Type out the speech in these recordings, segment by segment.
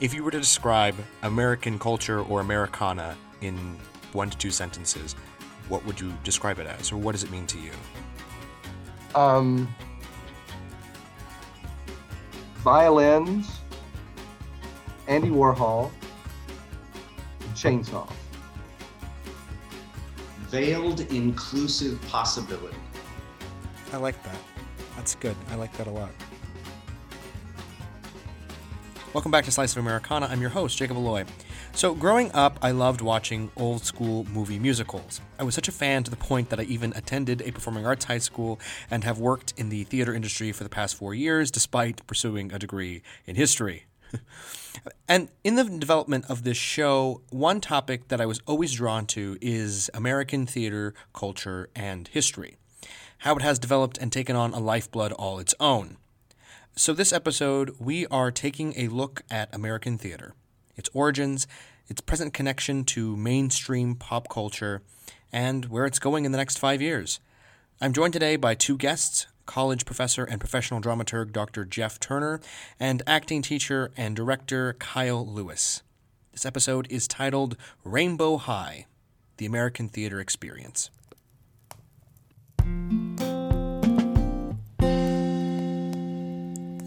If you were to describe American culture or Americana in one to two sentences, what would you describe it as, or what does it mean to you? Um, violins, Andy Warhol, chainsaw. Veiled inclusive possibility. I like that. That's good. I like that a lot. Welcome back to Slice of Americana. I'm your host, Jacob Alloy. So, growing up, I loved watching old school movie musicals. I was such a fan to the point that I even attended a performing arts high school and have worked in the theater industry for the past four years, despite pursuing a degree in history. and in the development of this show, one topic that I was always drawn to is American theater, culture, and history. How it has developed and taken on a lifeblood all its own. So, this episode, we are taking a look at American theater, its origins, its present connection to mainstream pop culture, and where it's going in the next five years. I'm joined today by two guests college professor and professional dramaturg Dr. Jeff Turner, and acting teacher and director Kyle Lewis. This episode is titled Rainbow High The American Theater Experience.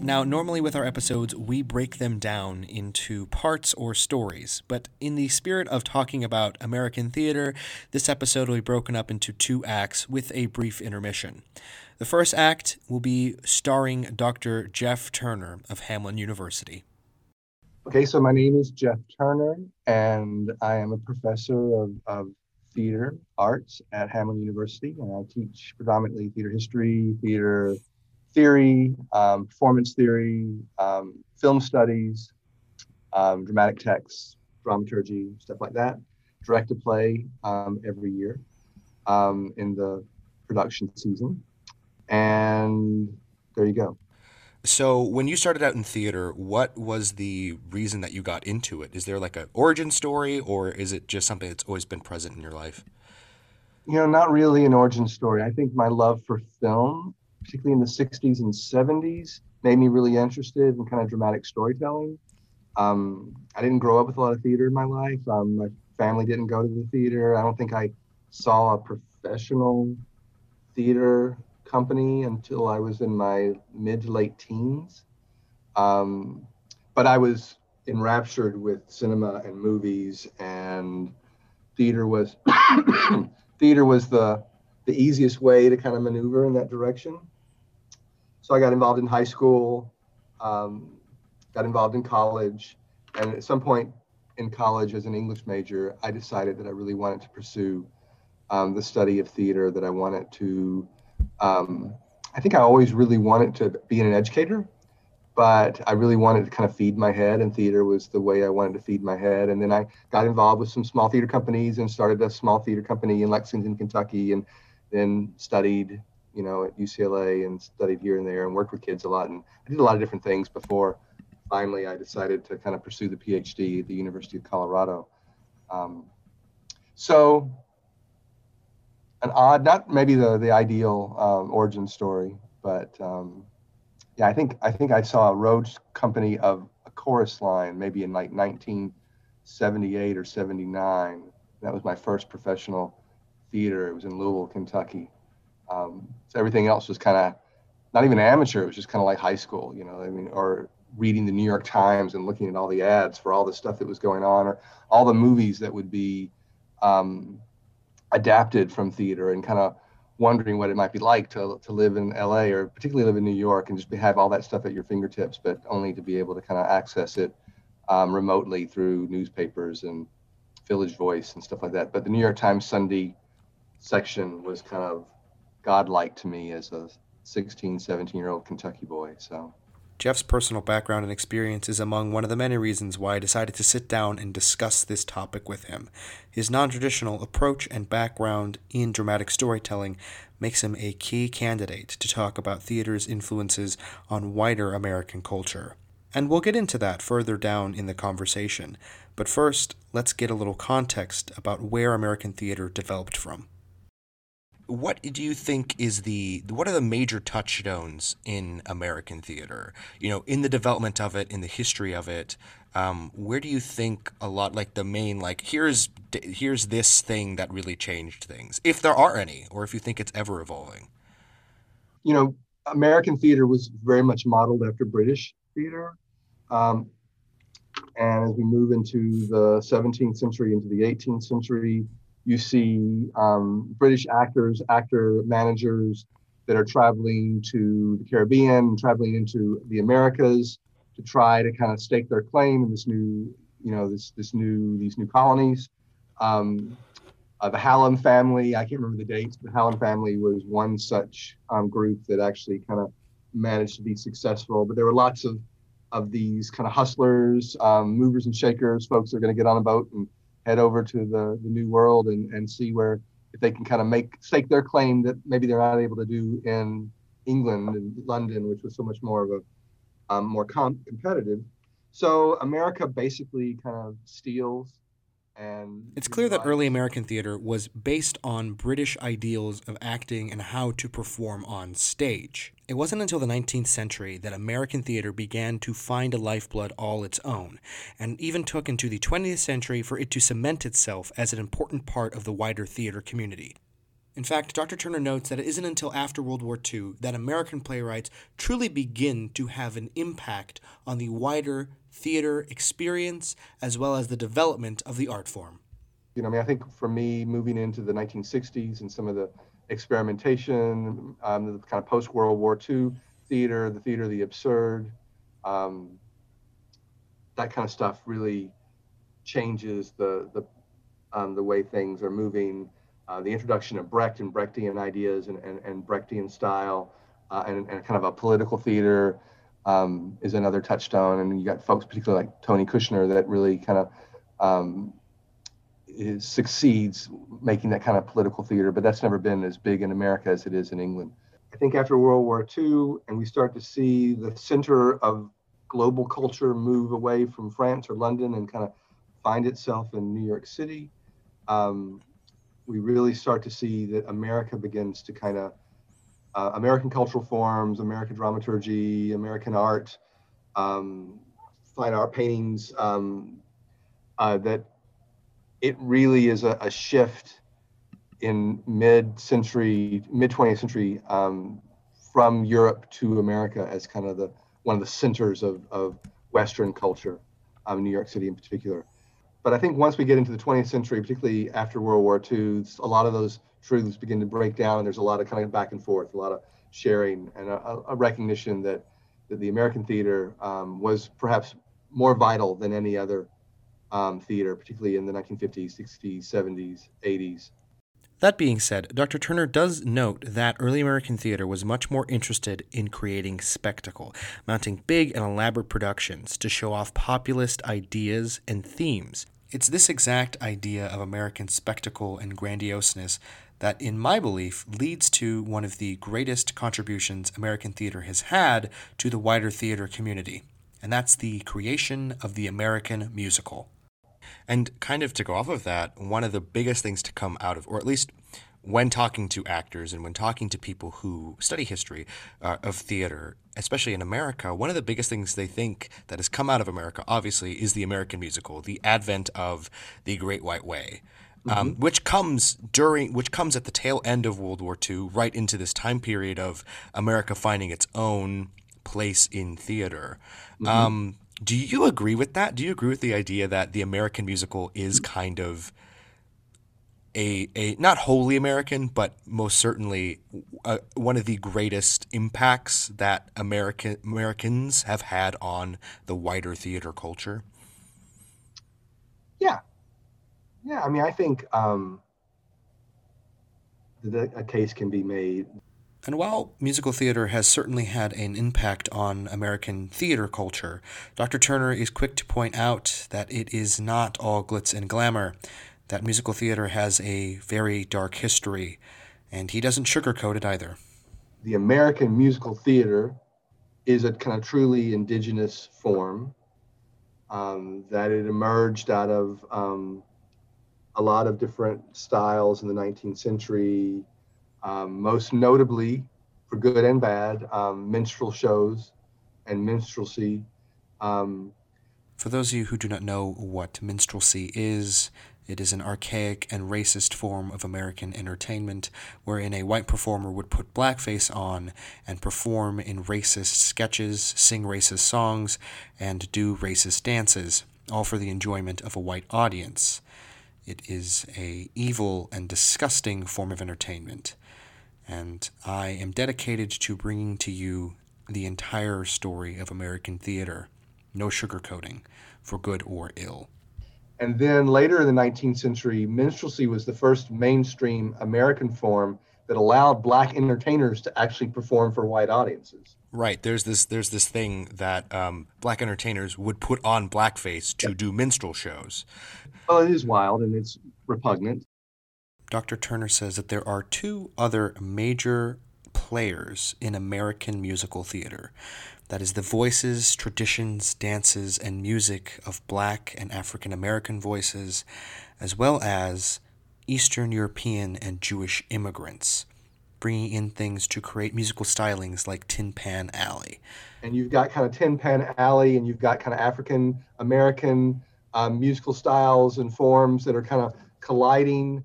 Now, normally with our episodes, we break them down into parts or stories, but in the spirit of talking about American theater, this episode will be broken up into two acts with a brief intermission. The first act will be starring Dr. Jeff Turner of Hamline University. Okay, so my name is Jeff Turner, and I am a professor of, of theater arts at Hamline University, and I teach predominantly theater history, theater theory, um, performance theory, um, film studies, um, dramatic texts, dramaturgy, stuff like that. Direct a play um, every year um, in the production season. And there you go. So, when you started out in theater, what was the reason that you got into it? Is there like an origin story, or is it just something that's always been present in your life? You know, not really an origin story. I think my love for film particularly in the 60s and 70s, made me really interested in kind of dramatic storytelling. Um, I didn't grow up with a lot of theater in my life. Um, my family didn't go to the theater. I don't think I saw a professional theater company until I was in my mid to late teens. Um, but I was enraptured with cinema and movies, and theater was theater was the the easiest way to kind of maneuver in that direction. So I got involved in high school, um, got involved in college, and at some point in college as an English major, I decided that I really wanted to pursue um, the study of theater, that I wanted to, um, I think I always really wanted to be an educator, but I really wanted to kind of feed my head, and theater was the way I wanted to feed my head. And then I got involved with some small theater companies and started a small theater company in Lexington, Kentucky, and then studied you know, at UCLA and studied here and there and worked with kids a lot. And I did a lot of different things before finally I decided to kind of pursue the PhD at the University of Colorado. Um, so an odd, not maybe the the ideal um, origin story, but um, yeah, I think I think I saw a Rhodes company of a chorus line maybe in like 1978 or 79. That was my first professional theater. It was in Louisville, Kentucky. Um, so everything else was kind of not even amateur. It was just kind of like high school, you know. I mean, or reading the New York Times and looking at all the ads for all the stuff that was going on, or all the movies that would be um, adapted from theater, and kind of wondering what it might be like to to live in LA or particularly live in New York and just have all that stuff at your fingertips, but only to be able to kind of access it um, remotely through newspapers and Village Voice and stuff like that. But the New York Times Sunday section was kind of godlike to me as a 16, 17 year old Kentucky boy. So. Jeff's personal background and experience is among one of the many reasons why I decided to sit down and discuss this topic with him. His non traditional approach and background in dramatic storytelling makes him a key candidate to talk about theater's influences on wider American culture. And we'll get into that further down in the conversation. But first, let's get a little context about where American theater developed from. What do you think is the what are the major touchstones in American theater? You know, in the development of it, in the history of it. Um, where do you think a lot like the main like here's here's this thing that really changed things, if there are any, or if you think it's ever evolving? You know, American theater was very much modeled after British theater. Um, and as we move into the 17th century, into the 18th century, you see um, British actors, actor managers that are traveling to the Caribbean, traveling into the Americas to try to kind of stake their claim in this new, you know, this this new these new colonies. Um, uh, the Hallam family, I can't remember the dates, but Hallam family was one such um, group that actually kind of managed to be successful. But there were lots of of these kind of hustlers, um, movers and shakers, folks that are going to get on a boat and head over to the, the new world and, and see where if they can kind of make stake their claim that maybe they're not able to do in England and London, which was so much more of a um, more com- competitive. So America basically kind of steals and it's clear that early American theater was based on British ideals of acting and how to perform on stage. It wasn't until the 19th century that American theater began to find a lifeblood all its own, and even took into the 20th century for it to cement itself as an important part of the wider theater community. In fact, Dr. Turner notes that it isn't until after World War II that American playwrights truly begin to have an impact on the wider theater experience as well as the development of the art form. You know, I mean, I think for me, moving into the 1960s and some of the experimentation, um, the kind of post World War II theater, the theater of the absurd, um, that kind of stuff really changes the the um, the way things are moving uh, the introduction of Brecht and Brechtian ideas and, and, and Brechtian style uh, and, and kind of a political theater um, is another touchstone. And you got folks, particularly like Tony Kushner, that really kind of um, is, succeeds making that kind of political theater, but that's never been as big in America as it is in England. I think after World War II, and we start to see the center of global culture move away from France or London and kind of find itself in New York City. Um, we really start to see that America begins to kind of uh, American cultural forms, American dramaturgy, American art, um, fine art paintings, um, uh, that it really is a, a shift in mid-century, mid-20th century um, from Europe to America as kind of the one of the centers of, of Western culture, um, New York City in particular. But I think once we get into the 20th century, particularly after World War II, a lot of those truths begin to break down, and there's a lot of kind of back and forth, a lot of sharing, and a, a recognition that, that the American theater um, was perhaps more vital than any other um, theater, particularly in the 1950s, 60s, 70s, 80s. That being said, Dr. Turner does note that early American theater was much more interested in creating spectacle, mounting big and elaborate productions to show off populist ideas and themes. It's this exact idea of American spectacle and grandioseness that, in my belief, leads to one of the greatest contributions American theater has had to the wider theater community, and that's the creation of the American musical. And kind of to go off of that, one of the biggest things to come out of, or at least when talking to actors and when talking to people who study history uh, of theater, especially in America, one of the biggest things they think that has come out of America, obviously, is the American musical, the advent of the Great White Way. Um, mm-hmm. which comes during, which comes at the tail end of World War II, right into this time period of America finding its own place in theater. Mm-hmm. Um, do you agree with that? Do you agree with the idea that the American musical is kind of a, a not wholly American, but most certainly uh, one of the greatest impacts that American Americans have had on the wider theater culture? Yeah, yeah. I mean, I think um, the, a case can be made and while musical theater has certainly had an impact on American theater culture, Dr. Turner is quick to point out that it is not all glitz and glamour, that musical theater has a very dark history, and he doesn't sugarcoat it either. The American musical theater is a kind of truly indigenous form um, that it emerged out of um, a lot of different styles in the 19th century um, most notably, for good and bad, um, minstrel shows and minstrelsy. Um, for those of you who do not know what minstrelsy is, it is an archaic and racist form of American entertainment wherein a white performer would put blackface on and perform in racist sketches, sing racist songs, and do racist dances, all for the enjoyment of a white audience. It is a evil and disgusting form of entertainment, and I am dedicated to bringing to you the entire story of American theater, no sugarcoating, for good or ill. And then later in the 19th century, minstrelsy was the first mainstream American form that allowed black entertainers to actually perform for white audiences. Right. There's this there's this thing that um, black entertainers would put on blackface to yep. do minstrel shows. Well, it is wild and it's repugnant. Dr. Turner says that there are two other major players in American musical theater that is, the voices, traditions, dances, and music of black and African American voices, as well as Eastern European and Jewish immigrants, bringing in things to create musical stylings like Tin Pan Alley. And you've got kind of Tin Pan Alley, and you've got kind of African American um, musical styles and forms that are kind of colliding.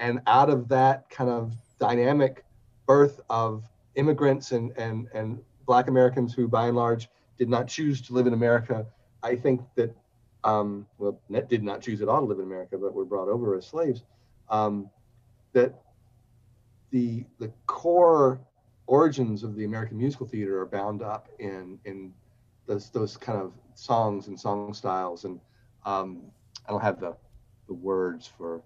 And out of that kind of dynamic birth of immigrants and, and, and Black Americans who, by and large, did not choose to live in America. I think that, um, well, did not choose at all to live in America, but were brought over as slaves. Um, that the the core origins of the American musical theater are bound up in in those those kind of songs and song styles, and um, I don't have the the words for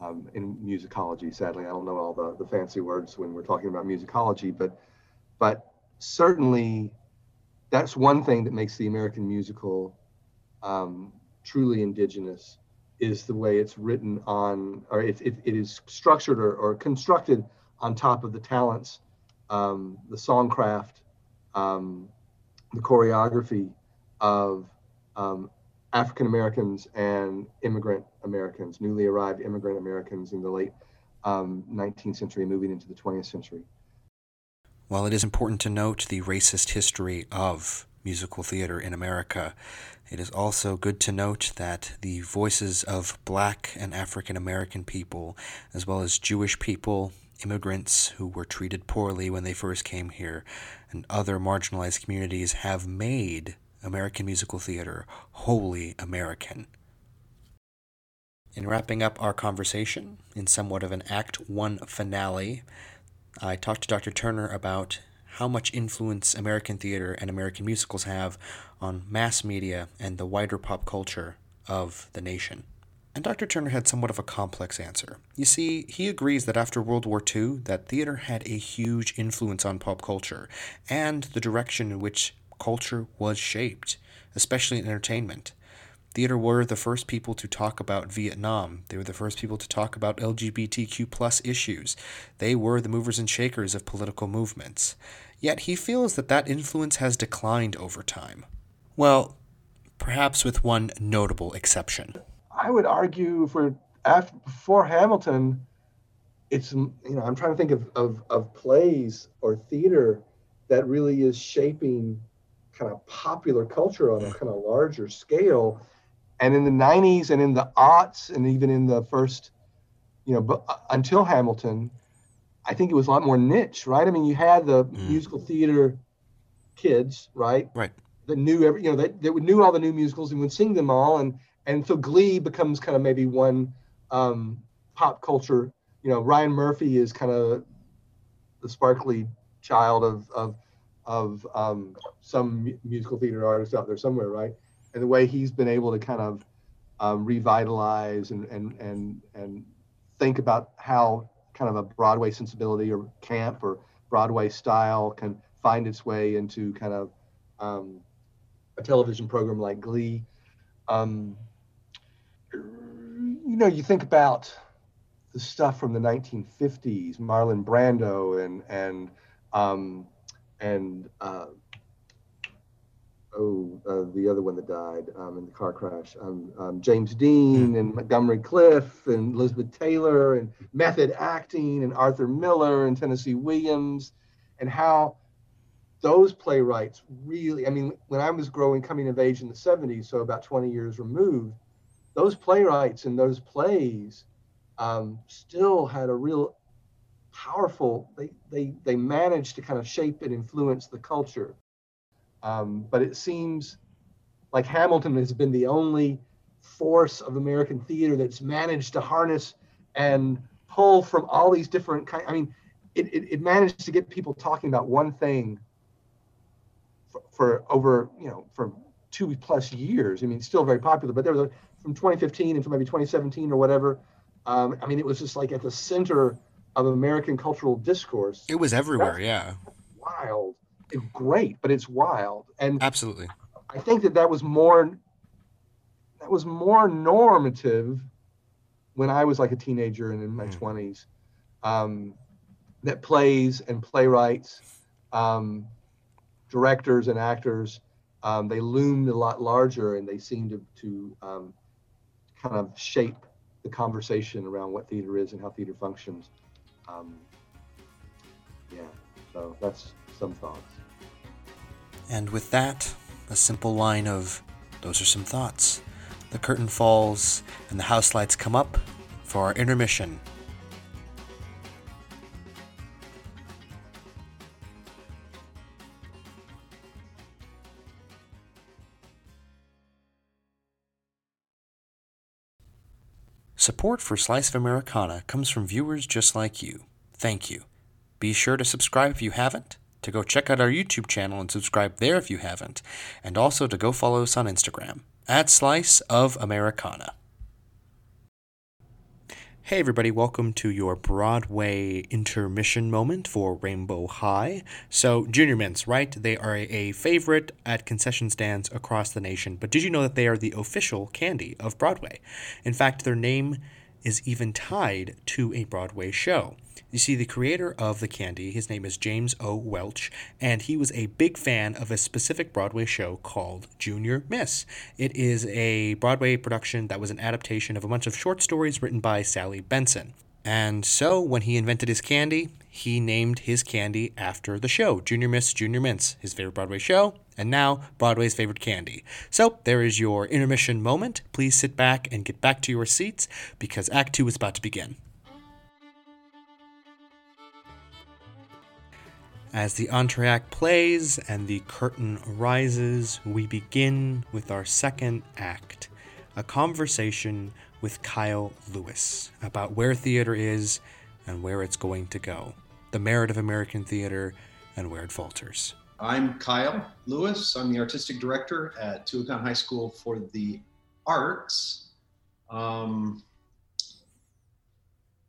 um, in musicology. Sadly, I don't know all the, the fancy words when we're talking about musicology, but but certainly that's one thing that makes the American musical um, truly indigenous is the way it's written on, or it, it, it is structured or, or constructed on top of the talents, um, the songcraft, um, the choreography of um, African Americans and immigrant Americans, newly arrived immigrant Americans in the late 19th um, century, moving into the 20th century. While it is important to note the racist history of musical theater in America, it is also good to note that the voices of black and African American people, as well as Jewish people, immigrants who were treated poorly when they first came here, and other marginalized communities have made American musical theater wholly American. In wrapping up our conversation, in somewhat of an Act 1 finale, I talked to Dr. Turner about how much influence American theater and American musicals have on mass media and the wider pop culture of the nation. And Dr. Turner had somewhat of a complex answer. You see, he agrees that after World War II, that theater had a huge influence on pop culture and the direction in which culture was shaped, especially in entertainment. Theater were the first people to talk about Vietnam. They were the first people to talk about LGBTQ plus issues. They were the movers and shakers of political movements. Yet he feels that that influence has declined over time. Well, perhaps with one notable exception. I would argue for after before Hamilton, it's you know I'm trying to think of, of, of plays or theater that really is shaping kind of popular culture on a kind of larger scale. And in the 90s and in the aughts and even in the first you know but uh, until hamilton i think it was a lot more niche right? I mean you had the mm. musical theater kids right? Right. That knew every you know that, that knew all the new musicals and would sing them all. And and so glee becomes kind of maybe one um, pop culture. You know ryan murphy is kind of the sparkly child of of of um, some musical theater artist out there somewhere right and the way he's been able to kind of um, revitalize and and and and think about how kind of a Broadway sensibility or camp or Broadway style can find its way into kind of um, a television program like Glee. Um, you know, you think about the stuff from the 1950s, Marlon Brando and and um, and uh, oh, uh, the other one that died um, in the car crash, um, um, James Dean and Montgomery Clift and Elizabeth Taylor and method acting and Arthur Miller and Tennessee Williams, and how those playwrights really, I mean, when I was growing, coming of age in the 70s, so about 20 years removed, those playwrights and those plays um, still had a real powerful, they, they, they managed to kind of shape and influence the culture. Um, but it seems like Hamilton has been the only force of American theater that's managed to harness and pull from all these different kind. I mean, it, it, it managed to get people talking about one thing for, for, over, you know, for two plus years. I mean, still very popular, but there was a, from 2015 until maybe 2017 or whatever. Um, I mean, it was just like at the center of American cultural discourse. It was everywhere, That's yeah. Wild, it's great, but it's wild, and absolutely. I think that that was more that was more normative when I was like a teenager and in my mm. 20s. Um, that plays and playwrights, um, directors and actors, um, they loomed a lot larger and they seemed to, to um, kind of shape the conversation around what theater is and how theater functions. Um, yeah, so that's some thoughts. And with that, a simple line of those are some thoughts. The curtain falls and the house lights come up for our intermission. Support for Slice of Americana comes from viewers just like you. Thank you. Be sure to subscribe if you haven't, to go check out our YouTube channel and subscribe there if you haven't, and also to go follow us on Instagram at Slice of Americana. Hey, everybody, welcome to your Broadway intermission moment for Rainbow High. So, Junior Mints, right? They are a favorite at concession stands across the nation, but did you know that they are the official candy of Broadway? In fact, their name is even tied to a Broadway show. You see, the creator of the candy, his name is James O. Welch, and he was a big fan of a specific Broadway show called Junior Miss. It is a Broadway production that was an adaptation of a bunch of short stories written by Sally Benson. And so, when he invented his candy, he named his candy after the show, Junior Miss, Junior Mints, his favorite Broadway show, and now Broadway's favorite candy. So, there is your intermission moment. Please sit back and get back to your seats because Act Two is about to begin. As the entr'acte plays and the curtain rises, we begin with our second act a conversation with Kyle Lewis about where theater is and where it's going to go, the merit of American theater and where it falters. I'm Kyle Lewis. I'm the artistic director at Tuacahn High School for the Arts. Um,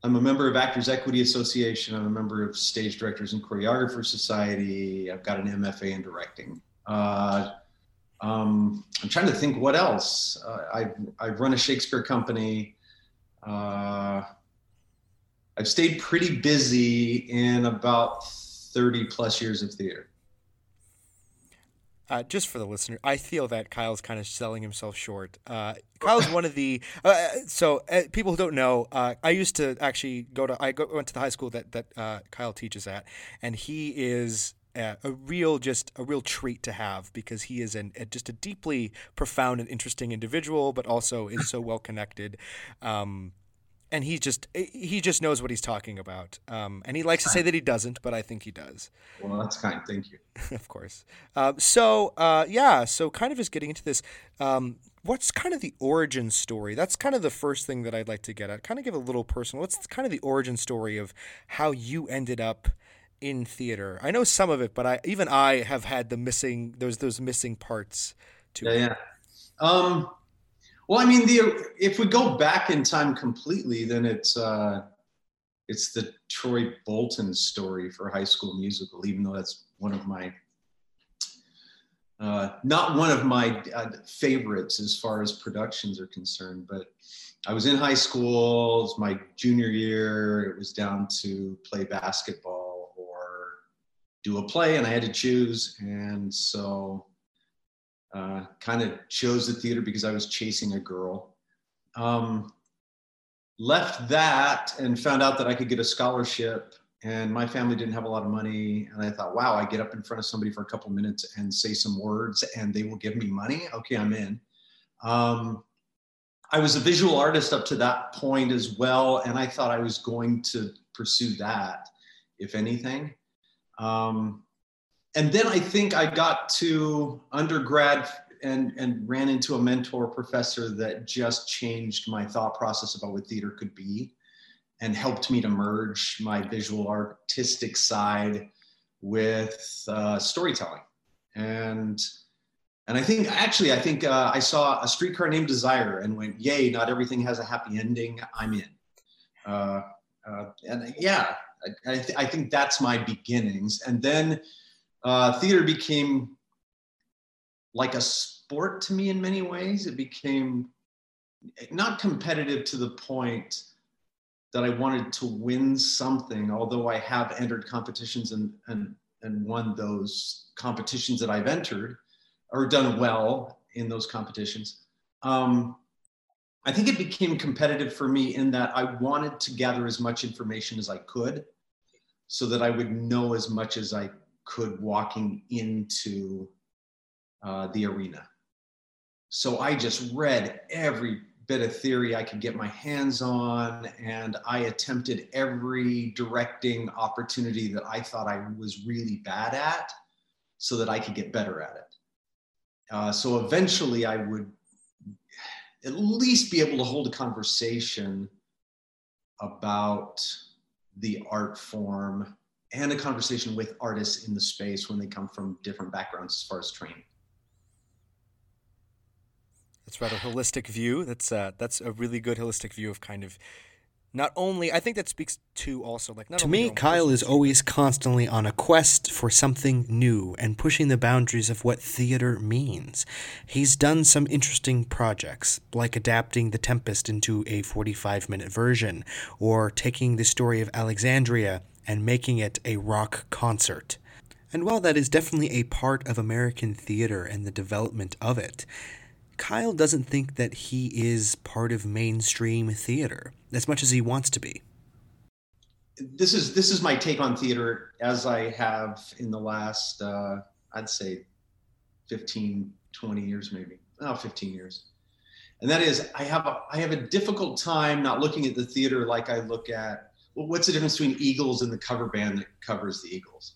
I'm a member of Actors Equity Association. I'm a member of Stage Directors and Choreographers Society. I've got an MFA in directing. Uh, um, I'm trying to think what else. Uh, I've, I've run a Shakespeare company. Uh, I've stayed pretty busy in about 30 plus years of theater. Uh, just for the listener, I feel that Kyle's kind of selling himself short. Uh, Kyle's one of the uh, so uh, people who don't know. Uh, I used to actually go to I go, went to the high school that that uh, Kyle teaches at, and he is a, a, real just a real treat to have because he is an, a, just a deeply profound and interesting individual, but also is so well connected. Um, and he just he just knows what he's talking about. Um, and he likes to say that he doesn't, but I think he does. Well, that's kind. Thank you. of course. Um, so uh, yeah, so kind of just getting into this. Um, what's kind of the origin story? That's kind of the first thing that I'd like to get at. Kind of give a little personal. What's kind of the origin story of how you ended up in theater? I know some of it, but I even I have had the missing those those missing parts. To yeah, yeah. Um, well, I mean, the if we go back in time completely, then it's uh, it's the Troy Bolton story for High School Musical, even though that's one of my uh, not one of my uh, favorites as far as productions are concerned. But I was in high school, it was my junior year. It was down to play basketball or do a play, and I had to choose. And so Uh, kind of chose the theater because I was chasing a girl. Um, left that and found out that I could get a scholarship and my family didn't have a lot of money. And i thought wow i get up in front of somebody for a couple minutes and say some words and they will give me money? Okay i'm in. Um, i was a visual artist up to that point as well and i thought i was going to pursue that if anything. Um, and then i think i got to undergrad and and ran into a mentor professor that just changed my thought process about what theater could be and helped me to merge my visual artistic side with uh, storytelling. And and i think actually i think uh, i saw a streetcar named desire and went yay not everything has a happy ending. I'm in. Uh, uh and yeah I, I, th- I, think that's my beginnings. And then uh, theater became like a sport to me in many ways it became not competitive to the point that I wanted to win something, although I have entered competitions and, and, and won those competitions that I've entered or done well in those competitions. Um, I think it became competitive for me in that I wanted to gather as much information as I could so that I would know as much as I could walking into uh, the arena. So I just read every bit of theory I could get my hands on, and I attempted every directing opportunity that I thought I was really bad at so that I could get better at it. Uh, so eventually, I would at least be able to hold a conversation about the art form and a conversation with artists in the space when they come from different backgrounds as far as training. That's rather holistic view. That's uh, that's a really good holistic view of kind of not only I think that speaks to also like to me Kyle is always constantly on a quest for something new and pushing the boundaries of what theater means. He's done some interesting projects like adapting The Tempest into a 45-minute version or taking the story of Alexandria and making it a rock concert. And while that is definitely a part of American theater and the development of it, Kyle doesn't think that he is part of mainstream theater as much as he wants to be. This is this is my take on theater as I have in the last uh, I'd say 15 20 years maybe. Oh, 15 years. And that is I have a I have a difficult time not looking at the theater like I look at well, what's the difference between Eagles and the cover band that covers the Eagles?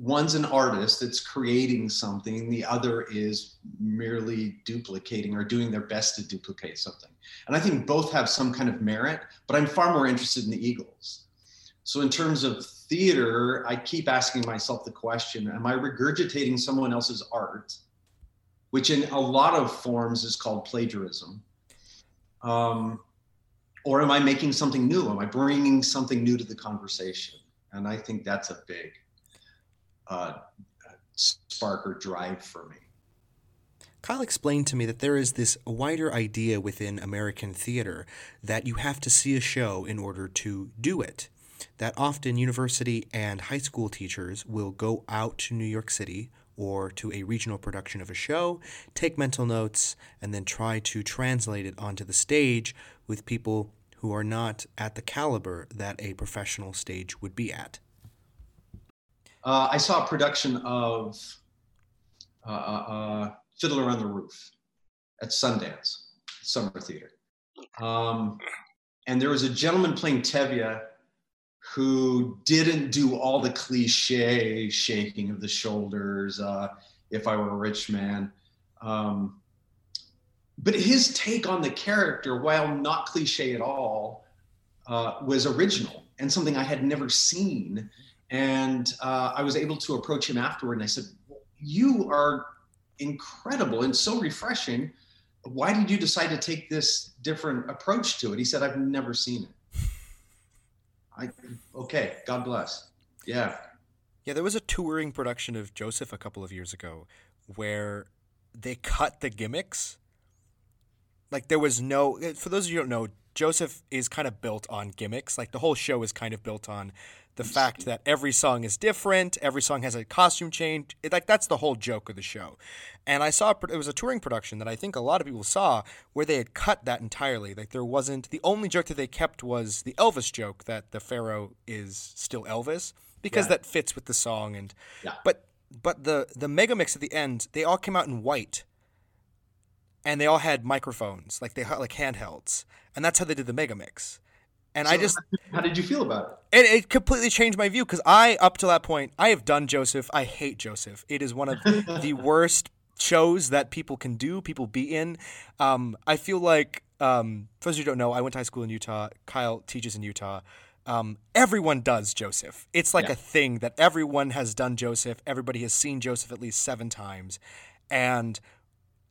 one's an artist that's creating something the other is merely duplicating or doing their best to duplicate something. And i think both have some kind of merit but i'm far more interested in the eagles. So in terms of theater i keep asking myself the question am i regurgitating someone else's art which in a lot of forms is called plagiarism? Um, or am i making something new am i bringing something new to the conversation and i think that's a big uh, spark or drive for me. Kyle explained to me that there is this wider idea within American theater that you have to see a show in order to do it. That often university and high school teachers will go out to New York City or to a regional production of a show, take mental notes, and then try to translate it onto the stage with people who are not at the caliber that a professional stage would be at. Uh, I saw a production of uh, uh, uh, Fiddler on the Roof at Sundance Summer Theater. Um, and there was a gentleman playing Tevye who didn't do all the cliche shaking of the shoulders, uh, if I were a rich man. Um, but his take on the character, while not cliche at all, uh, was original and something I had never seen and uh, I was able to approach him afterward and I said, You are incredible and so refreshing. Why did you decide to take this different approach to it? He said, I've never seen it. I, okay, God bless. Yeah. Yeah, there was a touring production of Joseph a couple of years ago where they cut the gimmicks Like there was no. For those of you who don't know, Joseph is kind of built on gimmicks. Like the whole show is kind of built on the fact that every song is different, every song has a costume change. It, like that's the whole joke of the show. And I saw it was a touring production that I think a lot of people saw where they had cut that entirely. Like there wasn't the only joke that they kept was the Elvis joke that the Pharaoh is still Elvis because that fits with the song and Yeah. but but the the mega mix at the end they all came out in white and they all had microphones like they had like handhelds and that's how they did the mega mix. And i just How did you feel about it? it, it completely changed my view because i up to that point i have done joseph. I hate joseph. It is one of the worst shows that people can do people be in. Um, i feel like um, for those of you who don't know i went to high school in utah. Kyle teaches in utah. Um, everyone does joseph. It's like Yeah. a thing that everyone has done joseph. Everybody has seen joseph at least seven times. And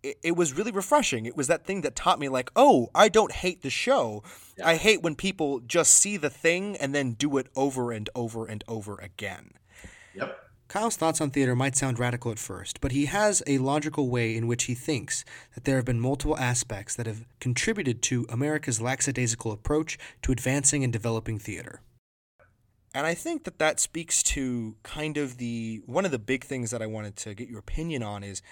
it, it was really refreshing. It was that thing that taught me, like, oh, I don't hate the show. Yeah. I hate when people just see the thing and then do it over and over and over again. Yep. Kyle's thoughts on theater might sound radical at first, but he has a logical way in which he thinks that there have been multiple aspects that have contributed to America's lackadaisical approach to advancing and developing theater. And I think that that speaks to kind of the one of the big things that I wanted to get your opinion on is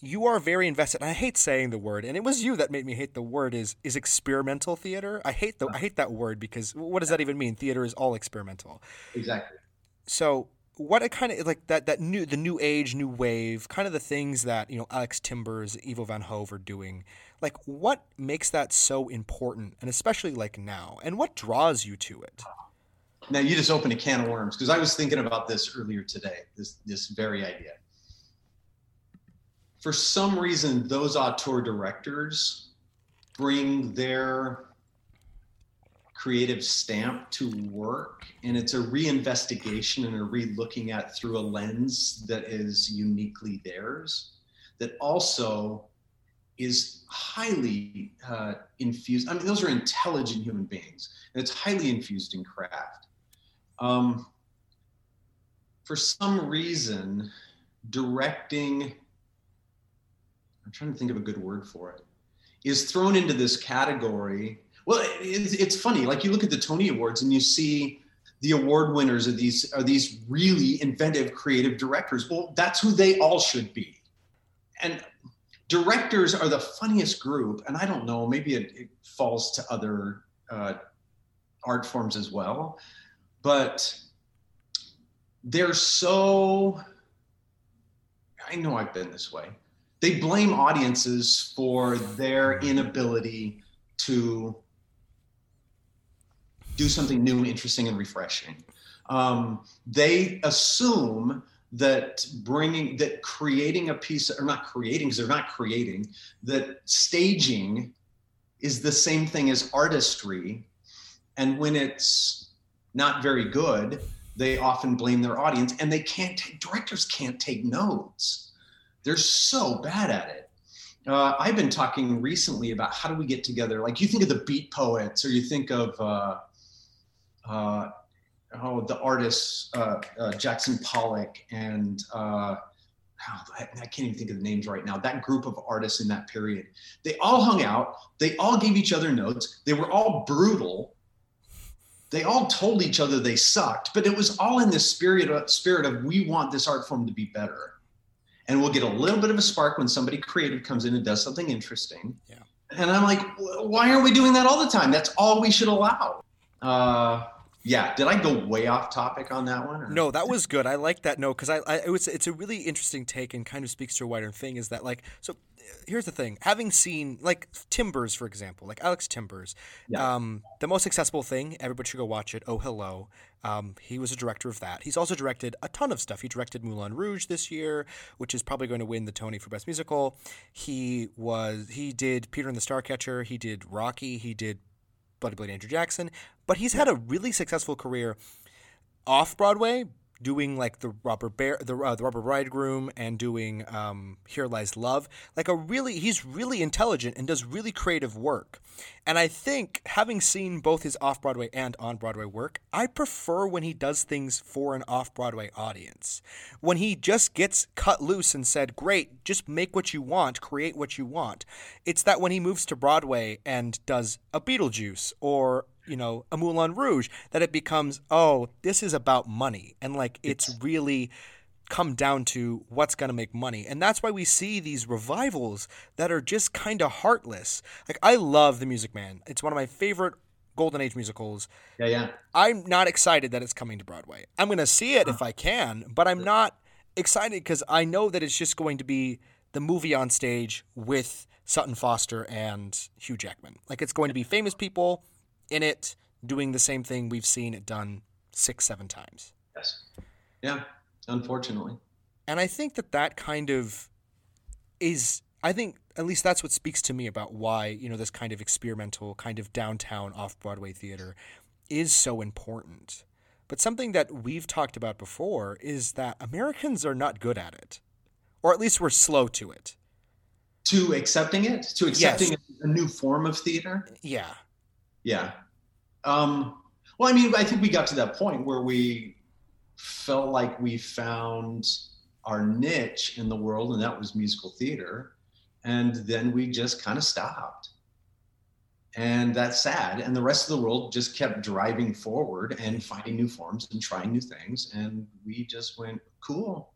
you are very invested. I hate saying the word, and it was you that made me hate the word is is experimental theater. I hate the I hate that word because what does that even mean? Theater is all experimental Exactly. so what I kind of like that that new the new age new wave kind of the things that you know Alex Timbers Ivo van Hove are doing like what makes that so important and especially like now and what draws you to it Now you just opened a can of worms because I was thinking about this earlier today. This this very idea. For some reason, those auteur directors bring their creative stamp to work, and it's a reinvestigation and a re-looking at through a lens that is uniquely theirs. That also is highly uh, infused. I mean, those are intelligent human beings, and it's highly infused in craft um, for some reason, directing, I'm trying to think of a good word for it, is thrown into this category. Well, it's, it's funny. Like you look at the Tony Awards and you see the award winners are these are these really inventive, creative directors. Well, that's who they all should be. And directors are the funniest group. And I don't know, maybe it, it falls to other uh, art forms as well but they're so i know i've been this way they blame audiences for their inability to do something new interesting and refreshing. Um, they assume that bringing that creating a piece or not creating because they're not creating that staging is the same thing as artistry. And when it's not very good they often blame their audience and they can't take directors can't take notes they're so bad at it. Uh, i've been talking recently about how do we get together? Like you think of the beat poets or you think of uh, uh, oh the artists uh, uh, jackson pollock and uh, oh, I, I can't even think of the names right now. That group of artists in that period. They all hung out. They all gave each other notes. They were all brutal. They all told each other they sucked, but it was all in this spirit of, spirit of we want this art form to be better. And we'll get a little bit of a spark when somebody creative comes in and does something interesting. Yeah. And I'm like, why aren't we doing that all the time? That's all we should allow. Uh, yeah. Did I go way off topic on that one? or- No, that was good. I like that note because I, I it was it's a really interesting take and kind of speaks to a wider thing. Is that like so? Here's the thing: having seen like Timbers, for example, like Alex Timbers, Yeah. um, the most accessible thing everybody should go watch it. Oh, hello! Um, he was a director of that. He's also directed a ton of stuff. He directed Moulin Rouge this year, which is probably going to win the Tony for Best Musical. He was he did Peter and the Starcatcher. He did Rocky. He did Bloody Bloody Andrew Jackson. But he's had a really successful career off Broadway doing like the rubber bear, the, uh, the Robber Bridegroom, and doing um, Here Lies Love. Like a really, he's really intelligent and does really creative work. And I think having seen both his off Broadway and on Broadway work, I prefer when he does things for an off Broadway audience. When he just gets cut loose and said, "Great, just make what you want, create what you want." It's that when he moves to Broadway and does a Beetlejuice or you know, a Moulin Rouge, that it becomes, oh, this is about money. And like it's really come down to what's going to make money. And that's why we see these revivals that are just kind of heartless. Like I love The Music Man. It's one of my favorite golden age musicals. Yeah, yeah. I'm not excited that it's coming to Broadway. I'm going to see it if I can, but I'm not excited cuz I know that it's just going to be the movie on stage with Sutton Foster and Hugh Jackman. Like it's going to be famous people in it doing the same thing we've seen it done six, seven times. Yes. Yeah, unfortunately. And I think that that kind of is, I think at least that's what speaks to me about why, you know, this kind of experimental, kind of downtown off Broadway theater is so important. But something that we've talked about before is that Americans are not good at it, or at least we're slow to it. To accepting it, to accepting yes. a new form of theater. Yeah. Yeah. Um, well, I mean, I think we got to that point where we felt like we found our niche in the world, and that was musical theater. And then we just kind of stopped. And that's sad. And the rest of the world just kept driving forward and finding new forms and trying new things. And we just went, cool.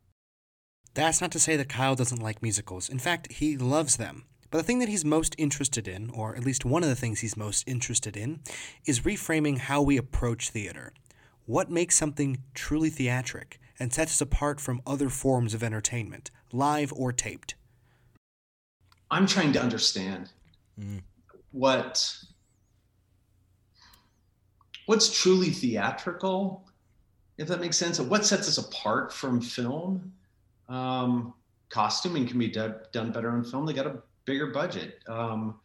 That's not to say that Kyle doesn't like musicals. In fact, he loves them. But the thing that he's most interested in, or at least one of the things he's most interested in, is reframing how we approach theater. What makes something truly theatric and sets us apart from other forms of entertainment, live or taped? I'm trying to understand mm. what what's truly theatrical, if that makes sense. What sets us apart from film? Um, costuming can be done better on film. They got to bigger budget. Um,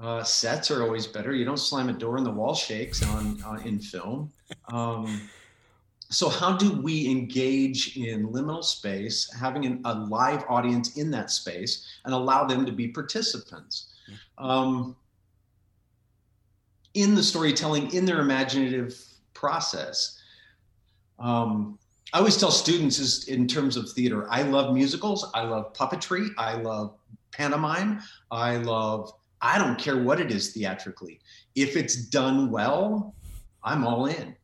uh, sets are always better. You don't slam a door and the wall shakes on, on in film. Um, so how do we engage in liminal space, having an, a live audience in that space, and allow them to be participants um, in the storytelling, in their imaginative process? Um, I always tell students is in terms of theater, I love musicals, I love puppetry, I love pantomime. I love, I don't care what it is theatrically. If it's done well, I'm all in.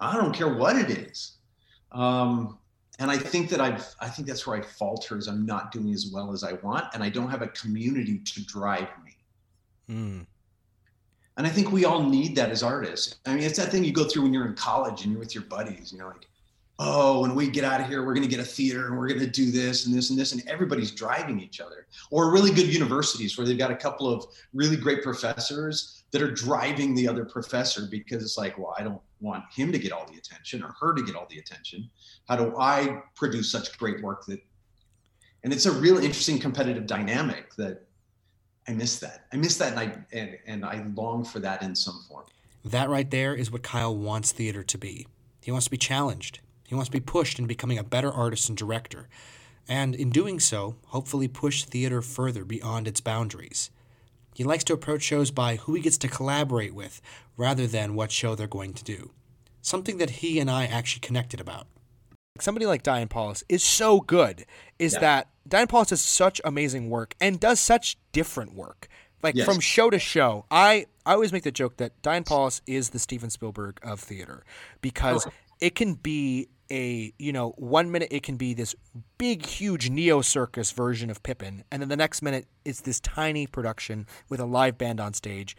I don't care what it is. Um, and I think that I've, I think that's where I falter is I'm not doing as well as I want. And I don't have a community to drive me. Mm. And I think we all need that as artists. I mean, it's that thing you go through when you're in college and you're with your buddies, you know, like, oh, when we get out of here, we're going to get a theater and we're going to do this and this and this. And everybody's driving each other. Or really good universities where they've got a couple of really great professors that are driving the other professor because it's like, well, I don't want him to get all the attention or her to get all the attention. How do I produce such great work that, and it's a real interesting competitive dynamic that I miss that. I miss that and I, and, and I long for that in some form. That right there is what Kyle wants theater to be. He wants to be challenged. He wants to be pushed in becoming a better artist and director, and in doing so, hopefully push theater further beyond its boundaries. He likes to approach shows by who he gets to collaborate with rather than what show they're going to do. Something that he and I actually connected about. Somebody like Diane Paulus is so good, is yeah. that Diane Paulus does such amazing work and does such different work. Like yes. from show to show. I, I always make the joke that Diane Paulus is the Steven Spielberg of theater because oh. It can be a you know one minute it can be this big huge neo circus version of Pippin, and then the next minute it's this tiny production with a live band on stage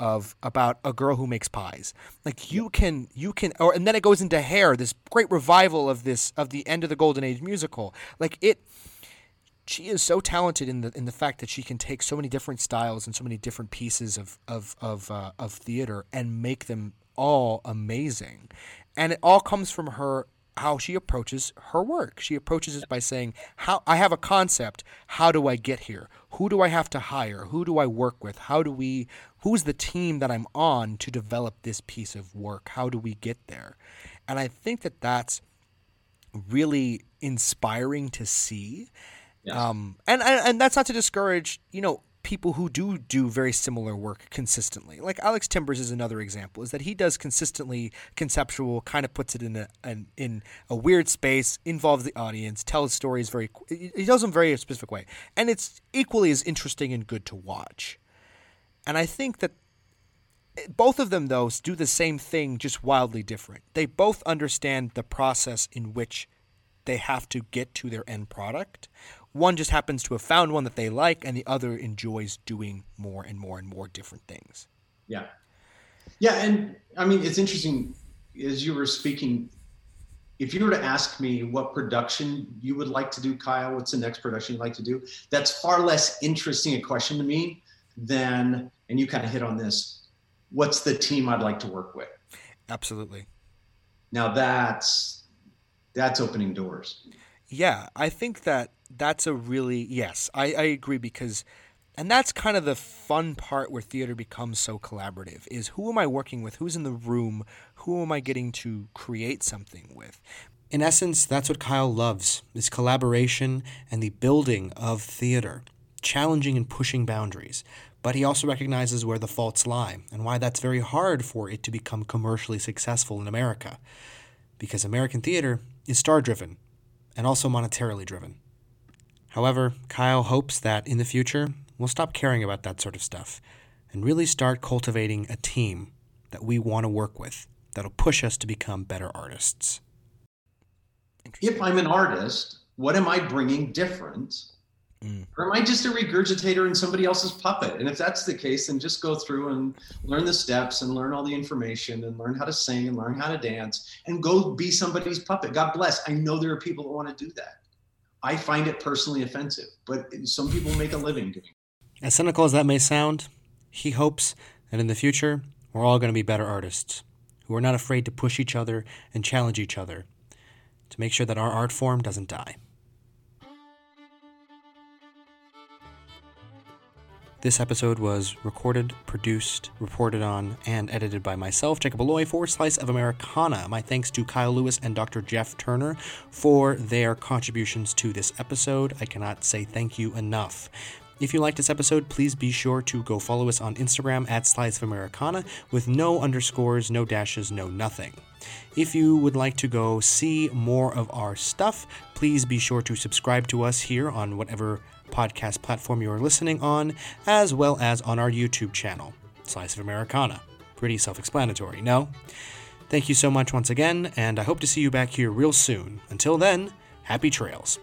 of about a girl who makes pies. Like you can you can or and then it goes into Hair, this great revival of this of the end of the golden age musical. Like it she is so talented in the in the fact that she can take so many different styles and so many different pieces of of of uh, of theater and make them all amazing. And it all comes from her how she approaches her work. She approaches it by saying, "How I have a concept. How do I get here? Who do I have to hire? Who do I work with? How do we? Who's the team that I'm on to develop this piece of work? How do we get there?" And I think that that's really inspiring to see. Yes. Um, and, and and that's not to discourage, you know, people who do do very similar work consistently. Like Alex Timbers is another example. Is that he does consistently conceptual, kind of puts it in a an, in a weird space, involves the audience, tells stories very. He does them very specific way, and it's equally as interesting and good to watch. And I think that eh, both of them though do the same thing, just wildly different. They both understand the process in which they have to get to their end product. One just happens to have found one that they like, and the other enjoys doing more and more and more different things. Yeah. Yeah. And I mean, it's interesting as you were speaking. If you were to ask me what production you would like to do, Kyle, what's the next production you'd like to do? That's far less interesting a question to me than, and you kind of hit on this, what's the team I'd like to work with? Absolutely. Now that's that's opening doors. Yeah, I think that that's a really yes, I, I agree because and that's kind of the fun part where theater becomes so collaborative is who am I working with? Who's in the room? Who am I getting to create something with? In essence, that's what Kyle loves is collaboration and the building of theater, challenging and pushing boundaries. But he also recognizes where the faults lie and why that's very hard for it to become commercially successful in America. Because American theater is star driven and also monetarily driven. However, Kyle hopes that in the future, we'll stop caring about that sort of stuff and really start cultivating a team that we want to work with that'll push us to become better artists. If I'm an artist, what am I bringing different? Mm. Or am I just a regurgitator in somebody else's puppet? And if that's the case, then just go through and learn the steps and learn all the information and learn how to sing and learn how to dance and go be somebody's puppet. God bless. I know there are people that want to do that. I find it personally offensive, but some people make a living doing it. As cynical as that may sound, he hopes that in the future, we're all going to be better artists who are not afraid to push each other and challenge each other to make sure that our art form doesn't die. This episode was recorded, produced, reported on, and edited by myself, Jacob Alloy, for Slice of Americana. My thanks to Kyle Lewis and Dr. Jeff Turner for their contributions to this episode. I cannot say thank you enough. If you liked this episode, please be sure to go follow us on Instagram at Slice of Americana with no underscores, no dashes, no nothing. If you would like to go see more of our stuff, please be sure to subscribe to us here on whatever podcast platform you are listening on, as well as on our YouTube channel, Slice of Americana. Pretty self explanatory, no? Thank you so much once again, and I hope to see you back here real soon. Until then, happy trails.